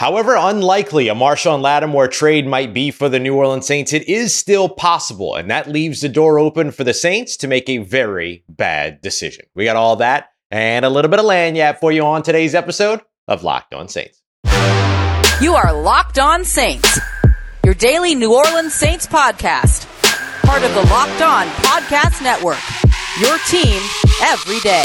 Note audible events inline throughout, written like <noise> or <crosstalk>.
However unlikely a Marshon Lattimore trade might be for the New Orleans Saints, it is still possible, and that leaves the door open for the Saints to make a very bad decision. We got all that and a little bit of lagniappe for you on today's episode of Locked On Saints. You are Locked On Saints, your daily New Orleans Saints podcast, part of the Locked On Podcast Network. Your team every day.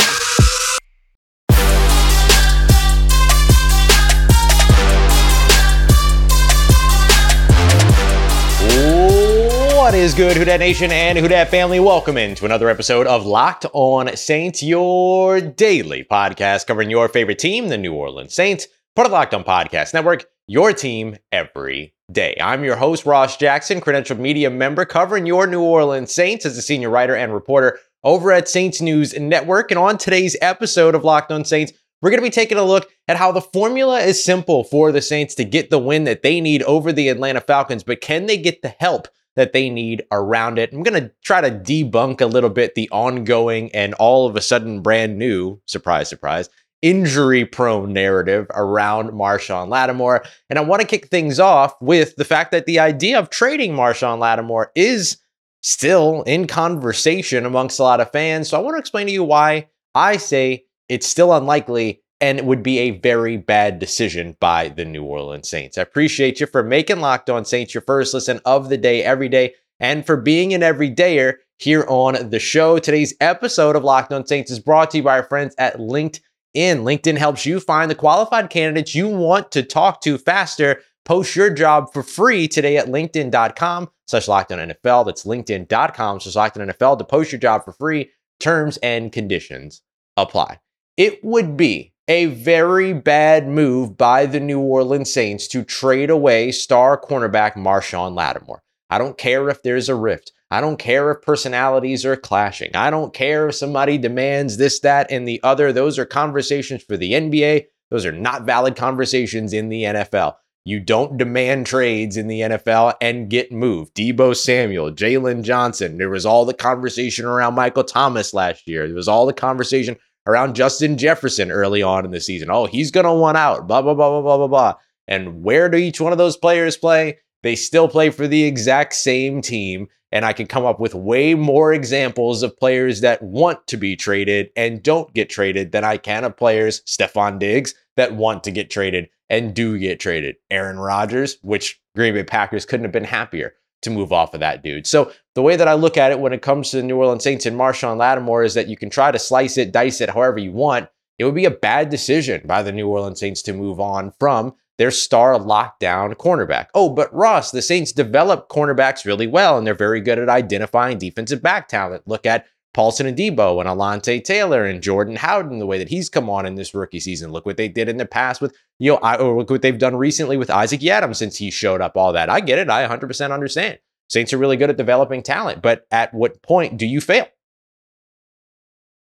What is good, Who Dat Nation and Who Dat family? Welcome into another episode of Locked On Saints, your daily podcast covering your favorite team, the New Orleans Saints, part of Locked On Podcast Network, your team every day. I'm your host, Ross Jackson, credentialed media member covering your New Orleans Saints as a senior writer and reporter over at Saints News Network. And on today's episode of Locked On Saints, we're going to be taking a look at how the formula is simple for the Saints to get the win that they need over the Atlanta Falcons, but can they get the help that they need around it. I'm going to try to debunk a little bit the ongoing and all of a sudden brand new, surprise, surprise, injury prone narrative around Marshon Lattimore. And I want to kick things off with the fact that the idea of trading Marshon Lattimore is still in conversation amongst a lot of fans. So I want to explain to you why I say it's still unlikely and it would be a very bad decision by the New Orleans Saints. I appreciate you for making Locked On Saints your first listen of the day every day and for being an everydayer here on the show. Today's episode of Locked On Saints is brought to you by our friends at LinkedIn. LinkedIn helps you find the qualified candidates you want to talk to faster. Post your job for free today at linkedin.com slash NFL. That's linkedin.com slash NFL to post your job for free. Terms and conditions apply. It would be a very bad move by the New Orleans Saints to trade away star cornerback Marshon Lattimore. I don't care if there's a rift. I don't care if personalities are clashing. I don't care if somebody demands this, that, and the other. Those are conversations for the NBA. Those are not valid conversations in the NFL. You don't demand trades in the NFL and get moved. Deebo Samuel, Jaylon Johnson. There was all the conversation around Michael Thomas last year. There was all the conversation around Justin Jefferson early on in the season. Oh, he's going to want out, blah, blah, blah, blah, blah, blah, blah. And where do each one of those players play? They still play for the exact same team. And I can come up with way more examples of players that want to be traded and don't get traded than I can of players, Stefon Diggs, that want to get traded and do get traded. Aaron Rodgers, which Green Bay Packers couldn't have been happier to move off of that dude. So the way that I look at it when it comes to the New Orleans Saints and Marshon Lattimore is that you can try to slice it, dice it however you want. It would be a bad decision by the New Orleans Saints to move on from their star lockdown cornerback. Oh, but Ross, the Saints develop cornerbacks really well, and they're very good at identifying defensive back talent. Look at Paulson Adebo and Alontae Taylor and Jordan Howden, the way that he's come on in this rookie season. Look what they did in the past with, you know, I, or look what they've done recently with Isaac Yiadom since he showed up, all that. I get it. I 100% understand. Saints are really good at developing talent, but at what point do you fail?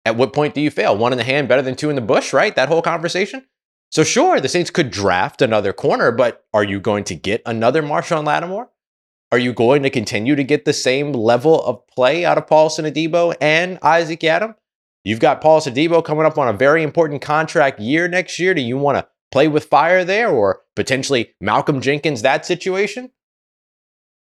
At what point do you fail? One in the hand better than two in the bush, right? That whole conversation. So, sure, the Saints could draft another corner, but are you going to get another Marshon Lattimore? Are you going to continue to get the same level of play out of Paulson Adebo and Isaac Yiadom? You've got Paulson Adebo coming up on a very important contract year next year. Do you want to play with fire there or potentially Malcolm Jenkins, that situation?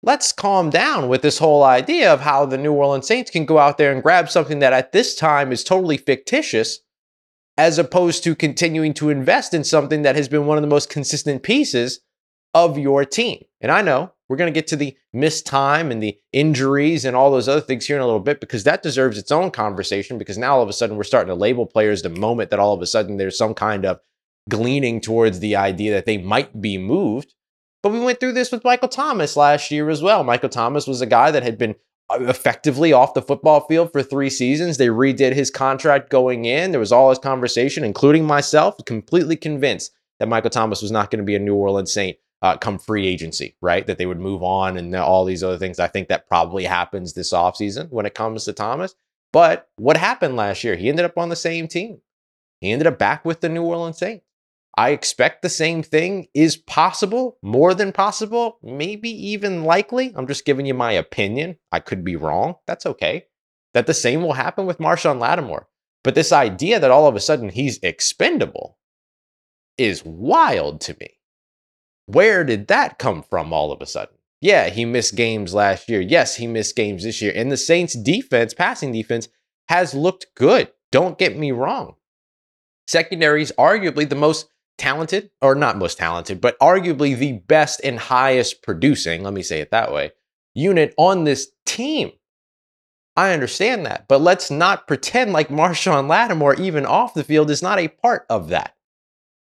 Let's calm down with this whole idea of how the New Orleans Saints can go out there and grab something that at this time is totally fictitious, as opposed to continuing to invest in something that has been one of the most consistent pieces of your team. And I know we're going to get to the missed time and the injuries and all those other things here in a little bit because that deserves its own conversation. Because now all of a sudden we're starting to label players the moment that all of a sudden there's some kind of gleaning towards the idea that they might be moved. But we went through this with Michael Thomas last year as well. Michael Thomas was a guy that had been uh, effectively off the football field for three seasons. They redid his contract going in. There was all this conversation, including myself, completely convinced that Michael Thomas was not going to be a New Orleans Saint uh, come free agency, right? That they would move on and all these other things. I think that probably happens this offseason when it comes to Thomas. But what happened last year? He ended up on the same team. He ended up back with the New Orleans Saints. I expect the same thing is possible, more than possible, maybe even likely. I'm just giving you my opinion. I could be wrong. That's okay. That the same will happen with Marshon Lattimore. But this idea that all of a sudden he's expendable is wild to me. Where did that come from all of a sudden? Yeah, he missed games last year. Yes, he missed games this year. And the Saints defense, passing defense, has looked good. Don't get me wrong. Secondary is arguably the most talented, or not most talented, but arguably the best and highest producing, let me say it that way, unit on this team. I understand that, but let's not pretend like Marshon Lattimore, even off the field, is not a part of that.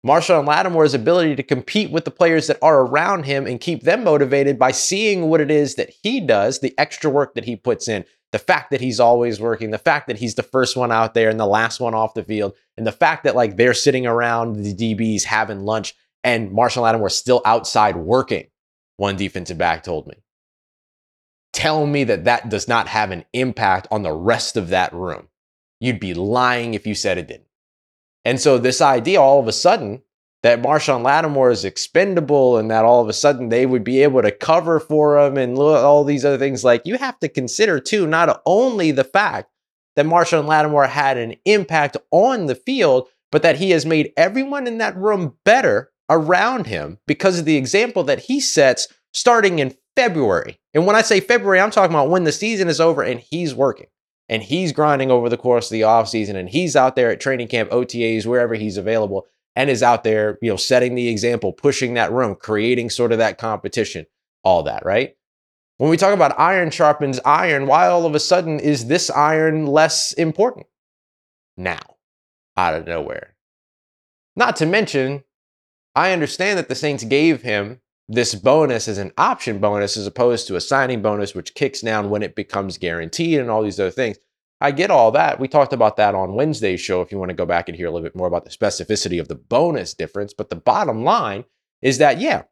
Marshon Lattimore's ability to compete with the players that are around him and keep them motivated by seeing what it is that he does, the extra work that he puts in, the fact that he's always working, the fact that he's the first one out there and the last one off the field, and the fact that like they're sitting around the DBs having lunch and Marshon Lattimore still outside working, one defensive back told me. Tell me that that does not have an impact on the rest of that room. You'd be lying if you said it didn't. And so this idea all of a sudden that Marshon Lattimore is expendable and that all of a sudden they would be able to cover for him and all these other things, like you have to consider too, not only the fact that Marshon Lattimore had an impact on the field, but that he has made everyone in that room better around him because of the example that he sets starting in February. And when I say February, I'm talking about when the season is over and he's working and he's grinding over the course of the offseason and he's out there at training camp, OTAs, wherever he's available and is out there, you know, setting the example, pushing that room, creating sort of that competition, all that, right? When we talk about iron sharpens iron, why all of a sudden is this iron less important? Now, out of nowhere. Not to mention, I understand that the Saints gave him this bonus is an option bonus as opposed to a signing bonus, which kicks down when it becomes guaranteed and all these other things. I get all that. We talked about that on Wednesday's show if you want to go back and hear a little bit more about the specificity of the bonus difference. But the bottom line is that, yeah,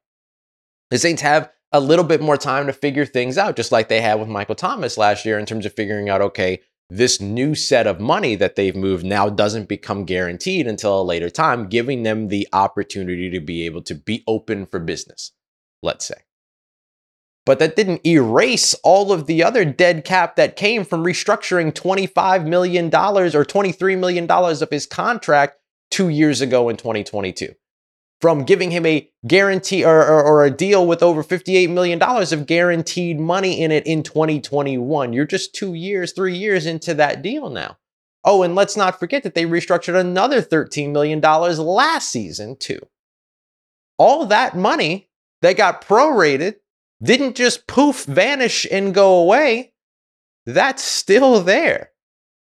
the Saints have a little bit more time to figure things out, just like they had with Michael Thomas last year in terms of figuring out, okay, this new set of money that they've moved now doesn't become guaranteed until a later time, giving them the opportunity to be able to be open for business, let's say. But that didn't erase all of the other dead cap that came from restructuring $25 million or $23 million of his contract two years ago in 2022. From giving him a guarantee or, or, or, a deal with over $58 million of guaranteed money in it in 2021. You're just two years, three years into that deal now. Oh, and let's not forget that they restructured another $13 million last season, too. All that money that got prorated didn't just poof, vanish, and go away. That's still there.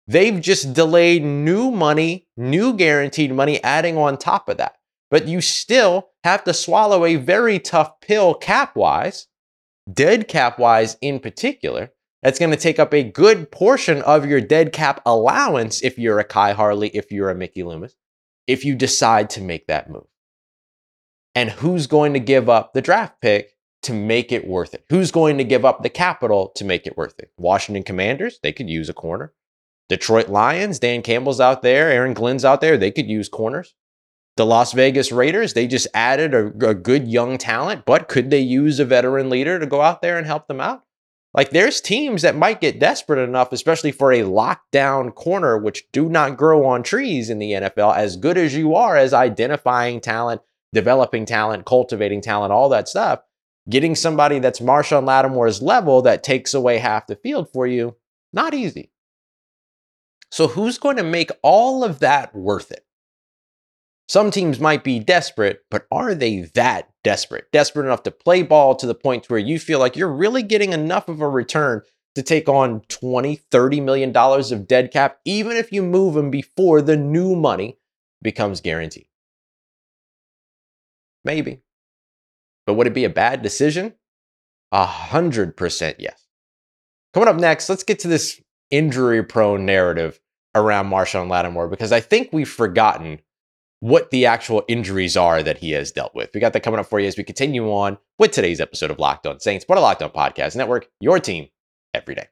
They've just delayed new money, new guaranteed money, adding on top of that. But you still have to swallow a very tough pill cap wise, dead cap wise in particular. That's going to take up a good portion of your dead cap allowance if you're a Khai Harley, if you're a Mickey Loomis, if you decide to make that move. And who's going to give up the draft pick to make it worth it? Who's going to give up the capital to make it worth it? Washington Commanders, they could use a corner. Detroit Lions, Dan Campbell's out there, Aaron Glenn's out there, they could use corners. The Las Vegas Raiders, they just added a, a, good young talent, but could they use a veteran leader to go out there and help them out? Like there's teams that might get desperate enough, especially for a lockdown corner, which do not grow on trees in the NFL, as good as you are as identifying talent, developing talent, cultivating talent, all that stuff getting somebody that's Marshon Lattimore's level that takes away half the field for you, not easy. So, who's going to make all of that worth it? Some teams might be desperate, but are they that desperate? Desperate enough to play ball to the point where you feel like you're really getting enough of a return to take on 20, 30 million dollars of dead cap, even if you move them before the new money becomes guaranteed? Maybe. But would it be a bad decision? A hundred percent yes. Coming up next, let's get to this injury prone narrative around Marshon Lattimore because I think we've forgotten what the actual injuries are that he has dealt with. We got that coming up for you as we continue on with today's episode of Locked On Saints, but a Locked On Podcast Network, your team every day.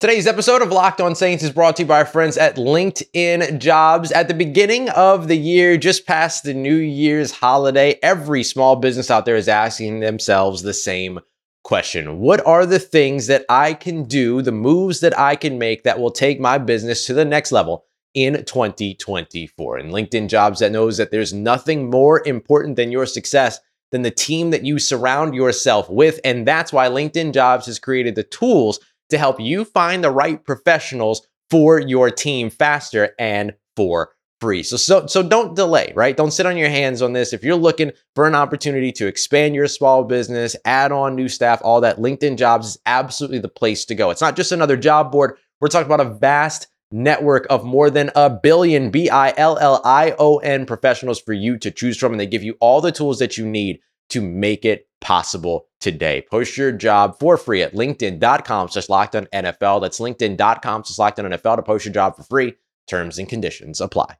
Today's episode of Locked On Saints is brought to you by our friends at LinkedIn Jobs. At the beginning of the year, just past the New Year's holiday, every small business out there is asking themselves the same question What are the things that I can do, the moves that I can make that will take my business to the next level in 2024. And LinkedIn Jobs that knows that there's nothing more important than your success than the team that you surround yourself with. And that's why LinkedIn Jobs has created the tools to help you find the right professionals for your team faster and for free. So, so, so don't delay, right? Don't sit on your hands on this. If you're looking for an opportunity to expand your small business, add on new staff, all that, LinkedIn Jobs is absolutely the place to go. It's not just another job board. We're talking about a vast network of more than a billion B I L L I O N professionals for you to choose from. And they give you all the tools that you need to make it possible today. Post your job for free at linkedin.com slash locked on NFL. That's linkedin.com slash locked on NFL to post your job for free. Terms and conditions apply.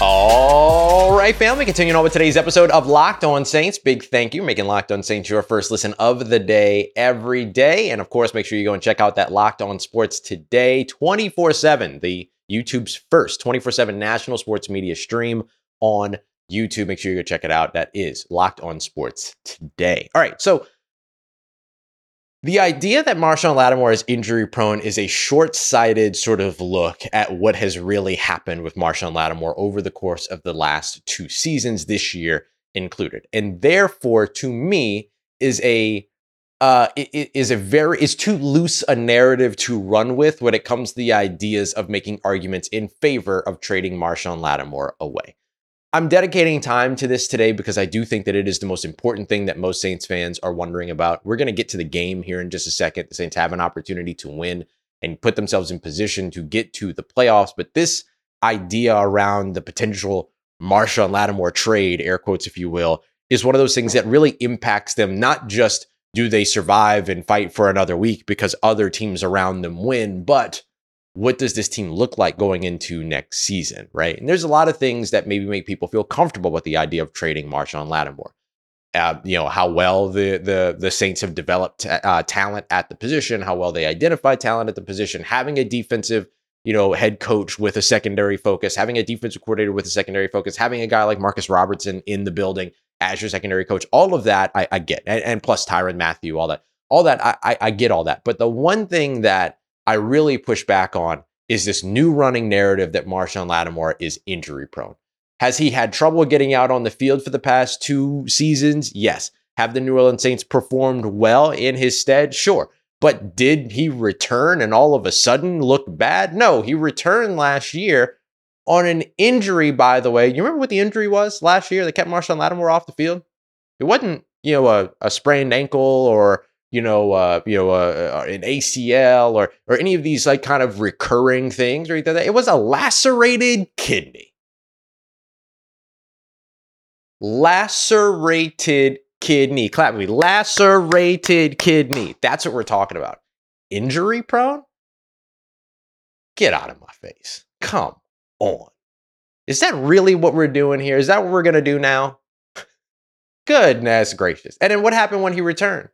All right, family, continuing on with today's episode of Locked On Saints. Big thank you making Locked On Saints your first listen of the day every day. And of course, make sure you go and check out that Locked On Sports Today 24 7, the YouTube's first 24 7 national sports media stream on YouTube. Make sure you go check it out. That is Locked On Sports Today. All right, so the idea that Marshon Lattimore is injury prone is a short sighted sort of look at what has really happened with Marshon Lattimore over the course of the last two seasons, this year included. And therefore, to me, is a uh, is a very is too loose a narrative to run with when it comes to the ideas of making arguments in favor of trading Marshon Lattimore away. I'm dedicating time to this today because I do think that it is the most important thing that most Saints fans are wondering about. We're going to get to the game here in just a second. The Saints have an opportunity to win and put themselves in position to get to the playoffs. But this idea around the potential Marshon Lattimore trade, air quotes, if you will, is one of those things that really impacts them. Not just do they survive and fight for another week because other teams around them win, but what does this team look like going into next season, right? And there's a lot of things that maybe make people feel comfortable with the idea of trading Marshon Lattimore. Uh, you know how well the the the Saints have developed uh, talent at the position, how well they identify talent at the position, having a defensive you know head coach with a secondary focus, having a defensive coordinator with a secondary focus, having a guy like Marcus Robertson in the building as your secondary coach, all of that I, I get, and, and, plus Tyrann Mathieu, all that, all that I, I get all that. But the one thing that I really push back on is this new running narrative that Marshon Lattimore is injury prone. Has he had trouble getting out on the field for the past two seasons? Yes. Have the New Orleans Saints performed well in his stead? Sure. But did he return and all of a sudden look bad? No, he returned last year on an injury, by the way. You remember what the injury was last year that kept Marshon Lattimore off the field? It wasn't, you know, a, a sprained ankle or you know, uh, you know, uh, uh an ACL or or any of these like kind of recurring things or anything. It was a lacerated kidney. Lacerated kidney. Clap me. Lacerated kidney. That's what we're talking about. Injury prone? Get out of my face. Come on. Is that really what we're doing here? Is that what we're going to do now? <laughs> Goodness gracious. And then what happened when he returned?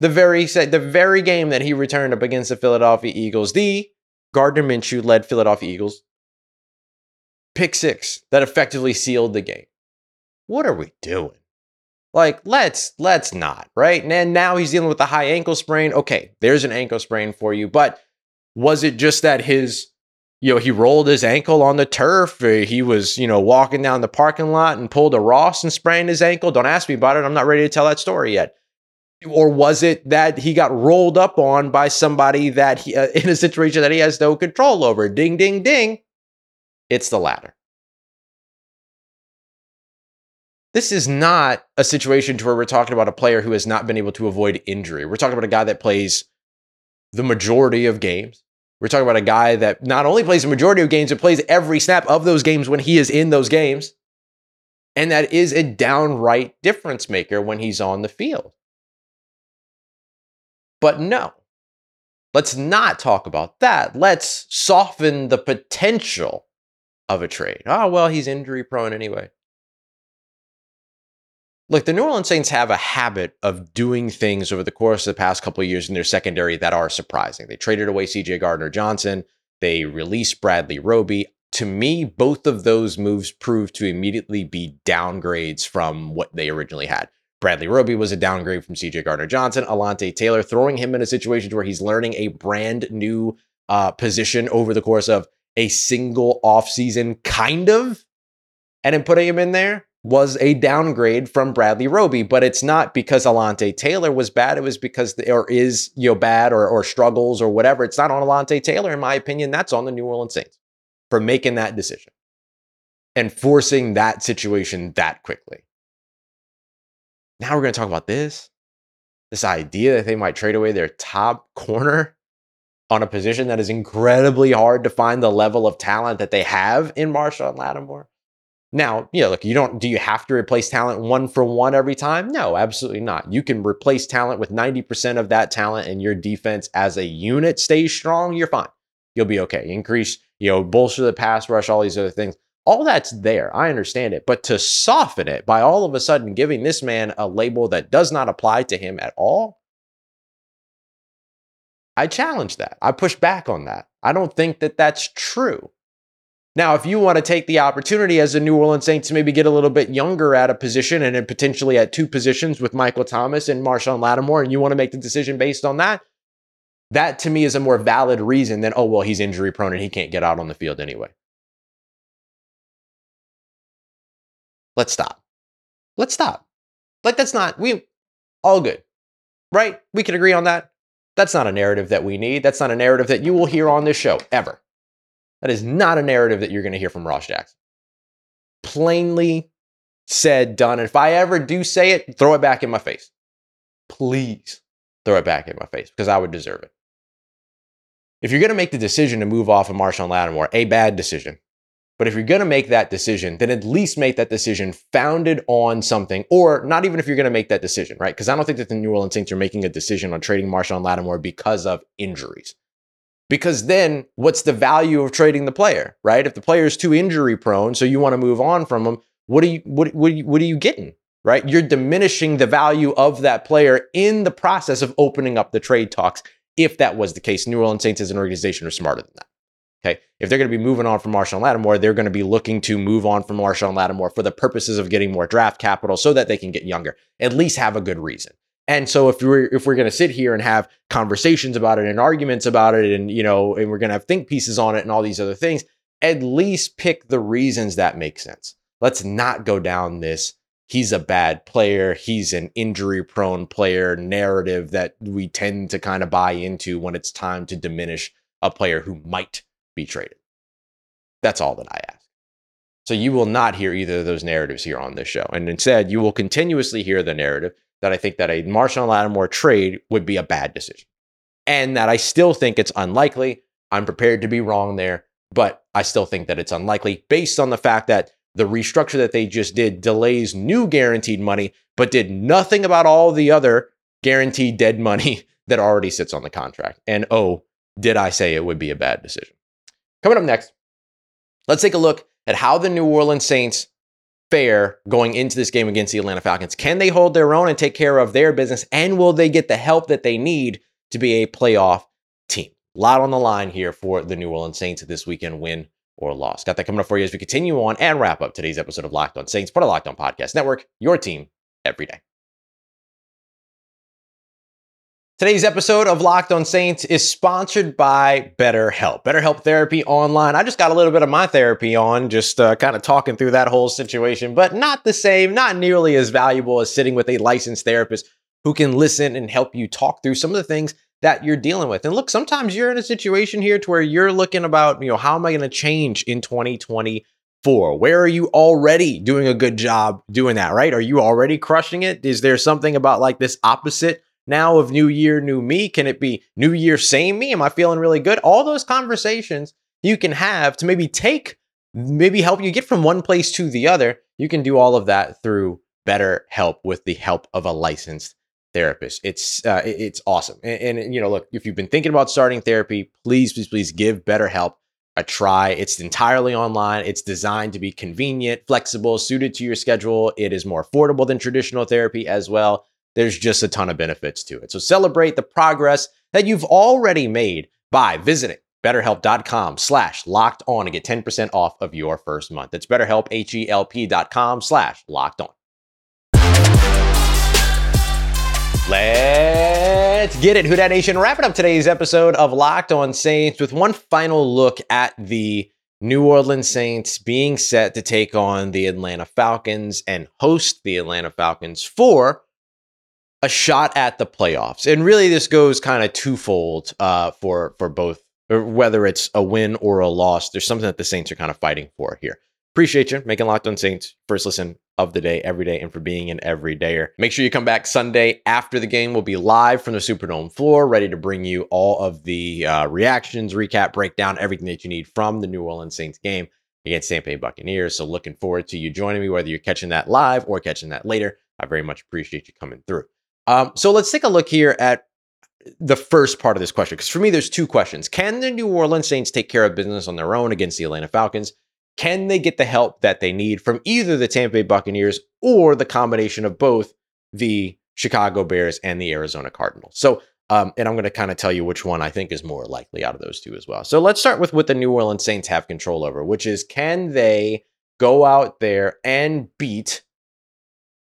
The very the very game that he returned up against the Philadelphia Eagles, the Gardner Minshew led Philadelphia Eagles, pick six that effectively sealed the game. What are we doing? Like, let's let's not, right? And now he's dealing with a high ankle sprain. Okay, there's an ankle sprain for you, but was it just that his you know, he rolled his ankle on the turf. Uh, he was, you know, walking down the parking lot and pulled a Ross and sprained his ankle. Don't ask me about it. I'm not ready to tell that story yet or was it that he got rolled up on by somebody that he, uh, <laughs> in a situation that he has no control over? Ding, ding, ding. It's the latter. This is not a situation to where we're talking about a player who has not been able to avoid injury. We're talking about a guy that plays the majority of games. We're talking about a guy that not only plays the majority of games, but plays every snap of those games when he is in those games. And that is a downright difference maker when he's on the field. But no, let's not talk about that. Let's soften the potential of a trade. Oh, well, he's injury prone anyway. Look, the New Orleans Saints have a habit of doing things over the course of the past couple of years in their secondary that are surprising. They traded away CJ Gardner Johnson, they released Bradley Roby. To me, both of those moves proved to immediately be downgrades from what they originally had. Bradley Roby was a downgrade from CJ Gardner Johnson. Alontae Taylor throwing him in a situation where he's learning a brand new uh, position over the course of a single offseason, kind of, and then putting him in there was a downgrade from Bradley Roby, but it's not because Alontae Taylor was bad. It was because there is you know bad or or struggles or whatever. It's not on Alontae Taylor, in my opinion. That's on the New Orleans Saints for making that decision and forcing that situation that quickly. Now we're going to talk about this. This idea that they might trade away their top corner on a position that is incredibly hard to find the level of talent that they have in Marshon Lattimore. Now, you know, look, you don't do you have to replace talent one for one every time? No, absolutely not. You can replace talent with 90% of that talent and your defense as a unit stays strong, you're fine. You'll be okay. Increase, you know, bolster the pass rush, all these other things. All that's there. I understand it. But to soften it by all of a sudden giving this man a label that does not apply to him at all, I challenge that. I push back on that. I don't think that that's true. Now, if you want to take the opportunity as a New Orleans Saints to maybe get a little bit younger at a position and then potentially at two positions with Michael Thomas and Marshon Lattimore, and you want to make the decision based on that, that to me is a more valid reason than, oh, well, he's injury prone and he can't get out on the field anyway. Let's stop. Let's stop. Like, that's not, we all good, right? We can agree on that. That's not a narrative that we need. That's not a narrative that you will hear on this show ever. That is not a narrative that you're going to hear from Ross Jackson. Plainly said, done. And if I ever do say it, throw it back in my face. Please throw it back in my face because I would deserve it. If you're going to make the decision to move off of Marshon Lattimore, a bad decision. But if you're going to make that decision, then at least make that decision founded on something, or not even if you're going to make that decision, right? Because I don't think that the New Orleans Saints are making a decision on trading Marshon Lattimore because of injuries. Because then what's the value of trading the player, right? If the player is too injury prone, so you want to move on from him, what are you what, what, what are you getting? Right? You're diminishing the value of that player in the process of opening up the trade talks. If that was the case, New Orleans Saints as an organization are smarter than that. Okay. If they're going to be moving on from Marshon Lattimore, they're going to be looking to move on from Marshon Lattimore for the purposes of getting more draft capital so that they can get younger. At least have a good reason. And so if we're if we're going to sit here and have conversations about it and arguments about it and you know and we're going to have think pieces on it and all these other things, at least pick the reasons that make sense. Let's not go down this he's a bad player, he's an injury prone player narrative that we tend to kind of buy into when it's time to diminish a player who might be traded. That's all that I ask. So you will not hear either of those narratives here on this show. And instead, you will continuously hear the narrative that I think that a Marshon Lattimore trade would be a bad decision. And that I still think it's unlikely. I'm prepared to be wrong there, but I still think that it's unlikely based on the fact that the restructure that they just did delays new guaranteed money, but did nothing about all the other guaranteed dead money <laughs> that already sits on the contract. And oh, did I say it would be a bad decision? Coming up next, let's take a look at how the New Orleans Saints fare going into this game against the Atlanta Falcons? Can they hold their own and take care of their business? And will they get the help that they need to be a playoff team? A lot on the line here for the New Orleans Saints this weekend win or loss. Got that coming up for you as we continue on and wrap up today's episode of Locked On Saints, part of Locked On Podcast Network, your team every day. Today's episode of Locked on Saints is sponsored by BetterHelp. BetterHelp Therapy Online. I just got a little bit of my therapy on, just uh, kind of talking through that whole situation, but not the same, not nearly as valuable as sitting with a licensed therapist who can listen and help you talk through some of the things that you're dealing with. And look, sometimes you're in a situation here to where you're looking about, you know, how am I going to change in 2024? Where are you already doing a good job doing that, right? Are you already crushing it? Is there something about like this opposite now of new year, new me? Can it be new year, same me? Am I feeling really good? All those conversations you can have to maybe take, maybe help you get from one place to the other. You can do all of that through better help with the help of a licensed therapist. It's uh, it's awesome. And, and, you know, look, if you've been thinking about starting therapy, please, please, please give BetterHelp a try. It's entirely online. It's designed to be convenient, flexible, suited to your schedule. It is more affordable than traditional therapy as well there's just a ton of benefits to it. So celebrate the progress that you've already made by visiting betterhelp.com slash locked on to get 10% off of your first month. That's betterhelp, H-E-L-P slash locked on. Let's get it, Who Dat Nation. Wrapping up today's episode of Locked On Saints with one final look at the New Orleans Saints being set to take on the Atlanta Falcons and host the Atlanta Falcons for a shot at the playoffs. And really, this goes kind of twofold uh, for for both, whether it's a win or a loss. There's something that the Saints are kind of fighting for here. Appreciate you making Locked On Saints first listen of the day every day and for being an everydayer. Make sure you come back Sunday after the game. We'll be live from the Superdome floor, ready to bring you all of the uh, reactions, recap, breakdown, everything that you need from the New Orleans Saints game against Tampa Bay Buccaneers. So looking forward to you joining me, whether you're catching that live or catching that later. I very much appreciate you coming through. Um, so let's take a look here at the first part of this question, because for me, there's two questions. Can the New Orleans Saints take care of business on their own against the Atlanta Falcons? Can they get the help that they need from either the Tampa Bay Buccaneers or the combination of both the Chicago Bears and the Arizona Cardinals? So, um, and I'm going to kind of tell you which one I think is more likely out of those two as well. So let's start with what the New Orleans Saints have control over, which is can they go out there and beat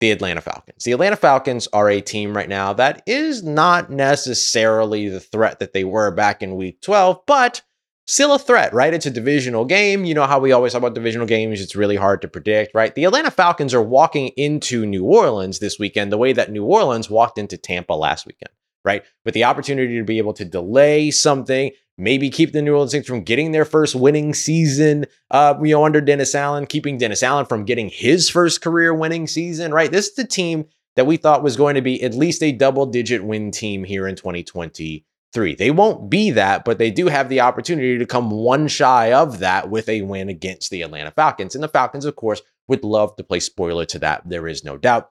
the Atlanta Falcons? The Atlanta Falcons are a team right now that is not necessarily the threat that they were back in week 12, but still a threat, right? It's a divisional game. You know how we always talk about divisional games. It's really hard to predict, right? The Atlanta Falcons are walking into New Orleans this weekend the way that New Orleans walked into Tampa last weekend, right? With the opportunity to be able to delay something, maybe keep the New Orleans Saints from getting their first winning season, uh, you know, under Dennis Allen, keeping Dennis Allen from getting his first career winning season, right? This is the team that we thought was going to be at least a double digit win team here in 2020 three. They won't be that, but they do have the opportunity to come one shy of that with a win against the Atlanta Falcons. And the Falcons, of course, would love to play spoiler to that. There is no doubt.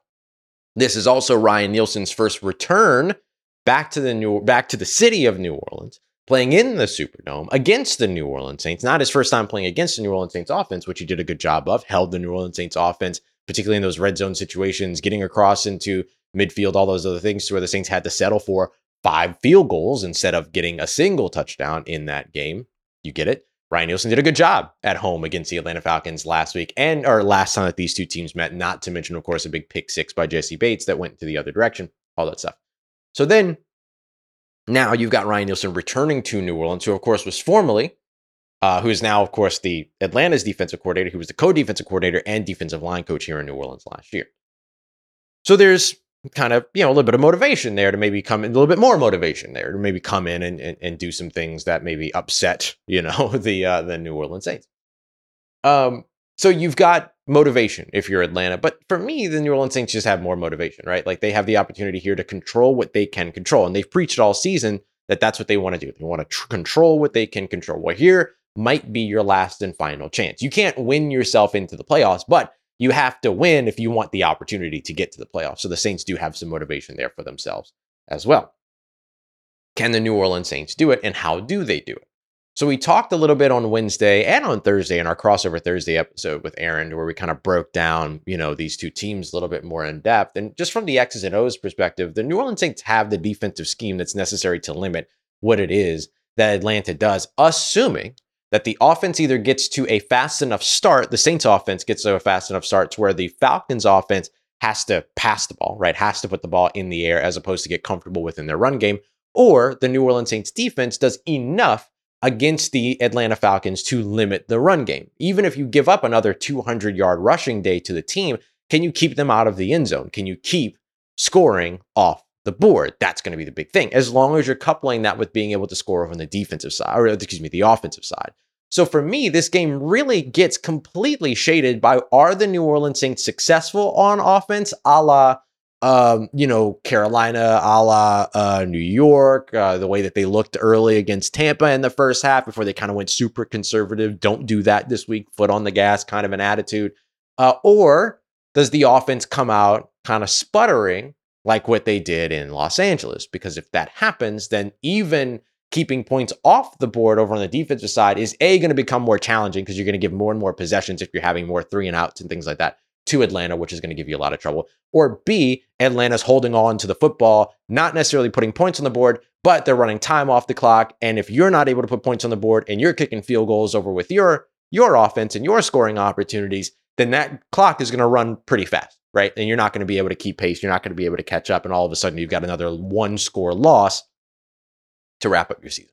This is also Ryan Nielsen's first return back to the new back to the city of New Orleans, playing in the Superdome against the New Orleans Saints. Not his first time playing against the New Orleans Saints offense, which he did a good job of. Held the New Orleans Saints offense, particularly in those red zone situations, getting across into midfield, all those other things, to where the Saints had to settle for five field goals instead of getting a single touchdown in that game. You get it? Ryan Nielsen did a good job at home against the Atlanta Falcons last week and or last time that these two teams met, not to mention, of course, a big pick six by Jessie Bates that went to the other direction, all that stuff. So then now you've got Ryan Nielsen returning to New Orleans, who, of course, was formerly, uh, who is now, of course, the Atlanta's defensive coordinator, who was the co defensive coordinator and defensive line coach here in New Orleans last year. So there's kind of you know a little bit of motivation there to maybe come in a little bit more motivation there to maybe come in and, and, and do some things that maybe upset you know <laughs> the uh, the New Orleans Saints. Um, so you've got motivation if you're Atlanta, but for me, the New Orleans Saints just have more motivation, right? Like they have the opportunity here to control what they can control, and they've preached all season that that's what they want to do. They want to tr- control what they can control. Well, here might be your last and final chance. You can't win yourself into the playoffs, but you have to win if you want the opportunity to get to the playoffs. So the Saints do have some motivation there for themselves as well. Can the New Orleans Saints do it and how do they do it? So we talked a little bit on Wednesday and on Thursday in our crossover Thursday episode with Aaron, where we kind of broke down, you know, these two teams a little bit more in depth. And just from the X's and O's perspective, the New Orleans Saints have the defensive scheme that's necessary to limit what it is that Atlanta does, assuming that the offense either gets to a fast enough start, the Saints offense gets to a fast enough start to where the Falcons offense has to pass the ball, right? Has to put the ball in the air as opposed to get comfortable within their run game, or the New Orleans Saints defense does enough against the Atlanta Falcons to limit the run game. Even if you give up another 200 yard rushing day to the team, can you keep them out of the end zone? Can you keep scoring off the board? That's going to be the big thing. As long as you're coupling that with being able to score on the defensive side, or excuse me, the offensive side. So for me, this game really gets completely shaded by are the New Orleans Saints successful on offense, a la um, you know, Carolina, a la uh, New York, uh, the way that they looked early against Tampa in the first half before they kind of went super conservative. Don't do that this week, foot on the gas kind of an attitude. Uh, or does the offense come out kind of sputtering like what they did in Los Angeles? Because if that happens, then even keeping points off the board over on the defensive side is A, going to become more challenging because you're going to give more and more possessions if you're having more three and outs and things like that to Atlanta, which is going to give you a lot of trouble. Or B, Atlanta's holding on to the football, not necessarily putting points on the board, but they're running time off the clock. And if you're not able to put points on the board and you're kicking field goals over with your your offense and your scoring opportunities, then that clock is going to run pretty fast. right? And you're not going to be able to keep pace. You're not going to be able to catch up. And all of a sudden, you've got another one score loss to wrap up your season.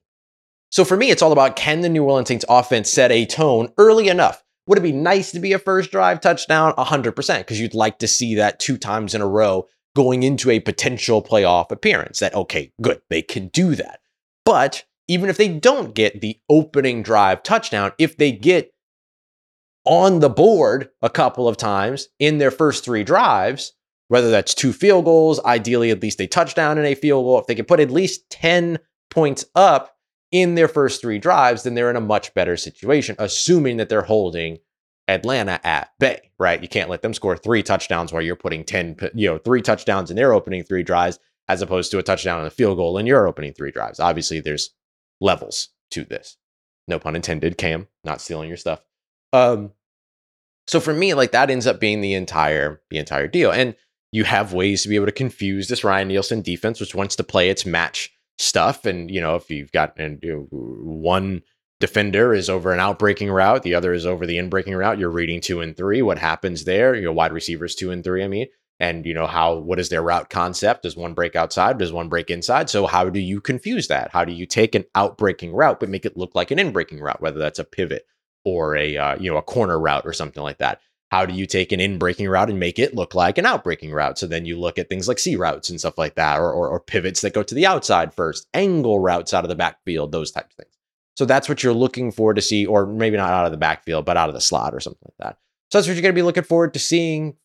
So for me, it's all about can the New Orleans Saints offense set a tone early enough? Would it be nice to be a first drive touchdown? 100%, because you'd like to see that two times in a row going into a potential playoff appearance. That, okay, good, they can do that. But even if they don't get the opening drive touchdown, if they get on the board a couple of times in their first three drives, whether that's two field goals, ideally at least a touchdown and a field goal, if they can put at least 10 points up in their first three drives, then they're in a much better situation, assuming that they're holding Atlanta at bay, right? You can't let them score three touchdowns while you're putting 10, you know, three touchdowns in their opening three drives, as opposed to a touchdown and a field goal in your opening three drives. Obviously, there's levels to this. No pun intended, Cam, not stealing your stuff. Um, so for me, like that ends up being the entire the entire deal. And you have ways to be able to confuse this Ryan Nielsen defense, which wants to play its match stuff. And you know, if you've got and you know, one defender is over an outbreaking route, the other is over the inbreaking route, you're reading two and three. What happens there? You know, wide receivers two and three. I mean, and you know how what is their route concept? Does one break outside? Does one break inside? So how do you confuse that? How do you take an outbreaking route but make it look like an inbreaking route, whether that's a pivot or a uh, you know a corner route or something like that? How do you take an in-breaking route and make it look like an out-breaking route? So then you look at things like C routes and stuff like that, or, or, or pivots that go to the outside first, angle routes out of the backfield, those types of things. So that's what you're looking for to see, or maybe not out of the backfield, but out of the slot or something like that. So that's what you're going to be looking forward to seeing.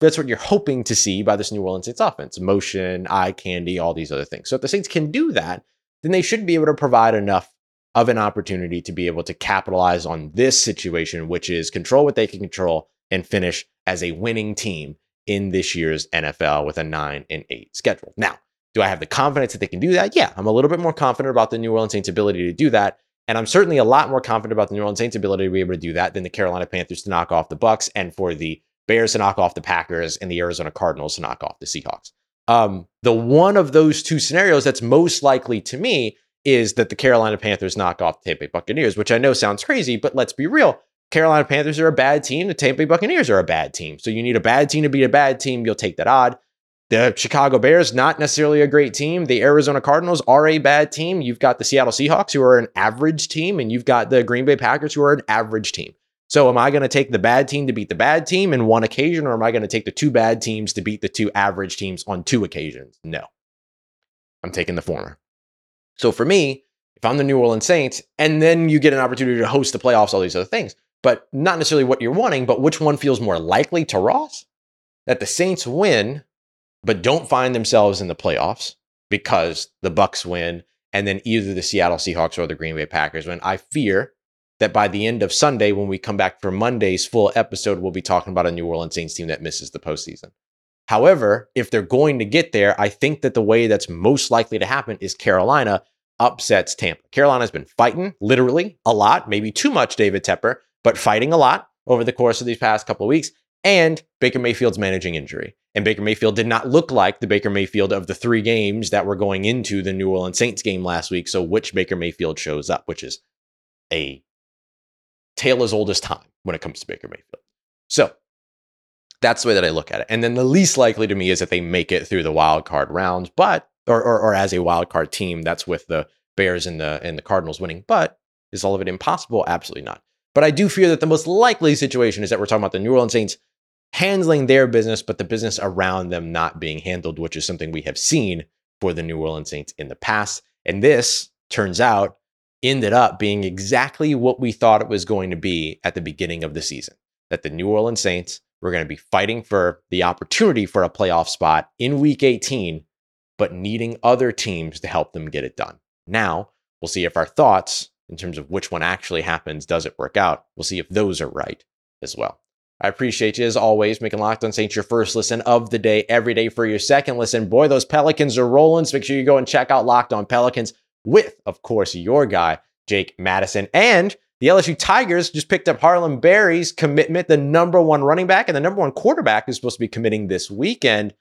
That's what you're hoping to see by this New Orleans Saints offense motion, eye candy, all these other things. So if the Saints can do that, then they should be able to provide enough of an opportunity to be able to capitalize on this situation, which is control what they can control and finish as a winning team in this year's NFL with a nine and eight schedule. Now, do I have the confidence that they can do that? Yeah, I'm a little bit more confident about the New Orleans Saints' ability to do that. And I'm certainly a lot more confident about the New Orleans Saints' ability to be able to do that than the Carolina Panthers to knock off the Bucks and for the Bears to knock off the Packers and the Arizona Cardinals to knock off the Seahawks. Um, the one of those two scenarios that's most likely to me is that the Carolina Panthers knock off the Tampa Bay Buccaneers, which I know sounds crazy, but let's be real. Carolina Panthers are a bad team. The Tampa Bay Buccaneers are a bad team. So you need a bad team to beat a bad team. You'll take that odd. The Chicago Bears, not necessarily a great team. The Arizona Cardinals are a bad team. You've got the Seattle Seahawks, who are an average team, and you've got the Green Bay Packers, who are an average team. So, am I going to take the bad team to beat the bad team in one occasion, or am I going to take the two bad teams to beat the two average teams on two occasions? No. I'm taking the former. So, for me, if I'm the New Orleans Saints, and then you get an opportunity to host the playoffs, all these other things, but not necessarily what you're wanting, but which one feels more likely to Ross? That the Saints win, but don't find themselves in the playoffs because the Bucks win, and then either the Seattle Seahawks or the Green Bay Packers win. I fear that by the end of Sunday, when we come back for Monday's full episode, we'll be talking about a New Orleans Saints team that misses the postseason. However, if they're going to get there, I think that the way that's most likely to happen is Carolina upsets Tampa. Carolina's been fighting literally a lot, maybe too much, David Tepper, but fighting a lot over the course of these past couple of weeks. And Baker Mayfield's managing injury. And Baker Mayfield did not look like the Baker Mayfield of the three games that were going into the New Orleans Saints game last week. So, which Baker Mayfield shows up, which is a tale as old as time when it comes to Baker Mayfield. So, that's the way that I look at it. And then the least likely to me is that they make it through the wild card rounds, but or, or, or as a wild card team, that's with the Bears and the and the Cardinals winning. But is all of it impossible? Absolutely not. But I do fear that the most likely situation is that we're talking about the New Orleans Saints handling their business, but the business around them not being handled, which is something we have seen for the New Orleans Saints in the past. And this turns out ended up being exactly what we thought it was going to be at the beginning of the season that the New Orleans Saints were going to be fighting for the opportunity for a playoff spot in week 18, but needing other teams to help them get it done. Now, we'll see if our thoughts in terms of which one actually happens, does it work out? We'll see if those are right as well. I appreciate you as always, making Locked on Saints your first listen of the day, every day for your second listen. Boy, those Pelicans are rolling. So make sure you go and check out Locked on Pelicans with, of course, your guy, Jake Madison. And the LSU Tigers just picked up Harlem Berry's commitment, the number one running back and the number one quarterback is supposed to be committing this weekend.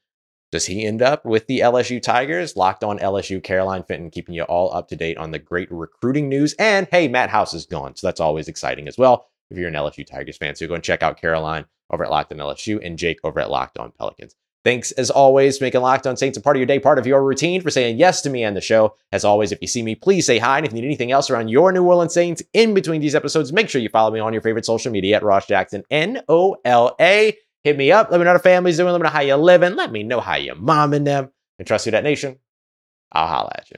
Does he end up with the LSU Tigers? Locked on LSU, Caroline Fenton, keeping you all up to date on the great recruiting news. And hey, Matt House is gone. So that's always exciting as well if you're an LSU Tigers fan. So go and check out Caroline over at Locked on LSU, and Jake over at Locked on Pelicans. Thanks as always for making Locked On Saints a part of your day, part of your routine, for saying yes to me and the show. As always, if you see me, please say hi. And if you need anything else around your New Orleans Saints in between these episodes, make sure you follow me on your favorite social media at Ross Jackson, N O L A. Hit me up. Let me know how the family's doing. Let me know how you're living. Let me know how you're momming them. And trust you, that nation. I'll holla at you.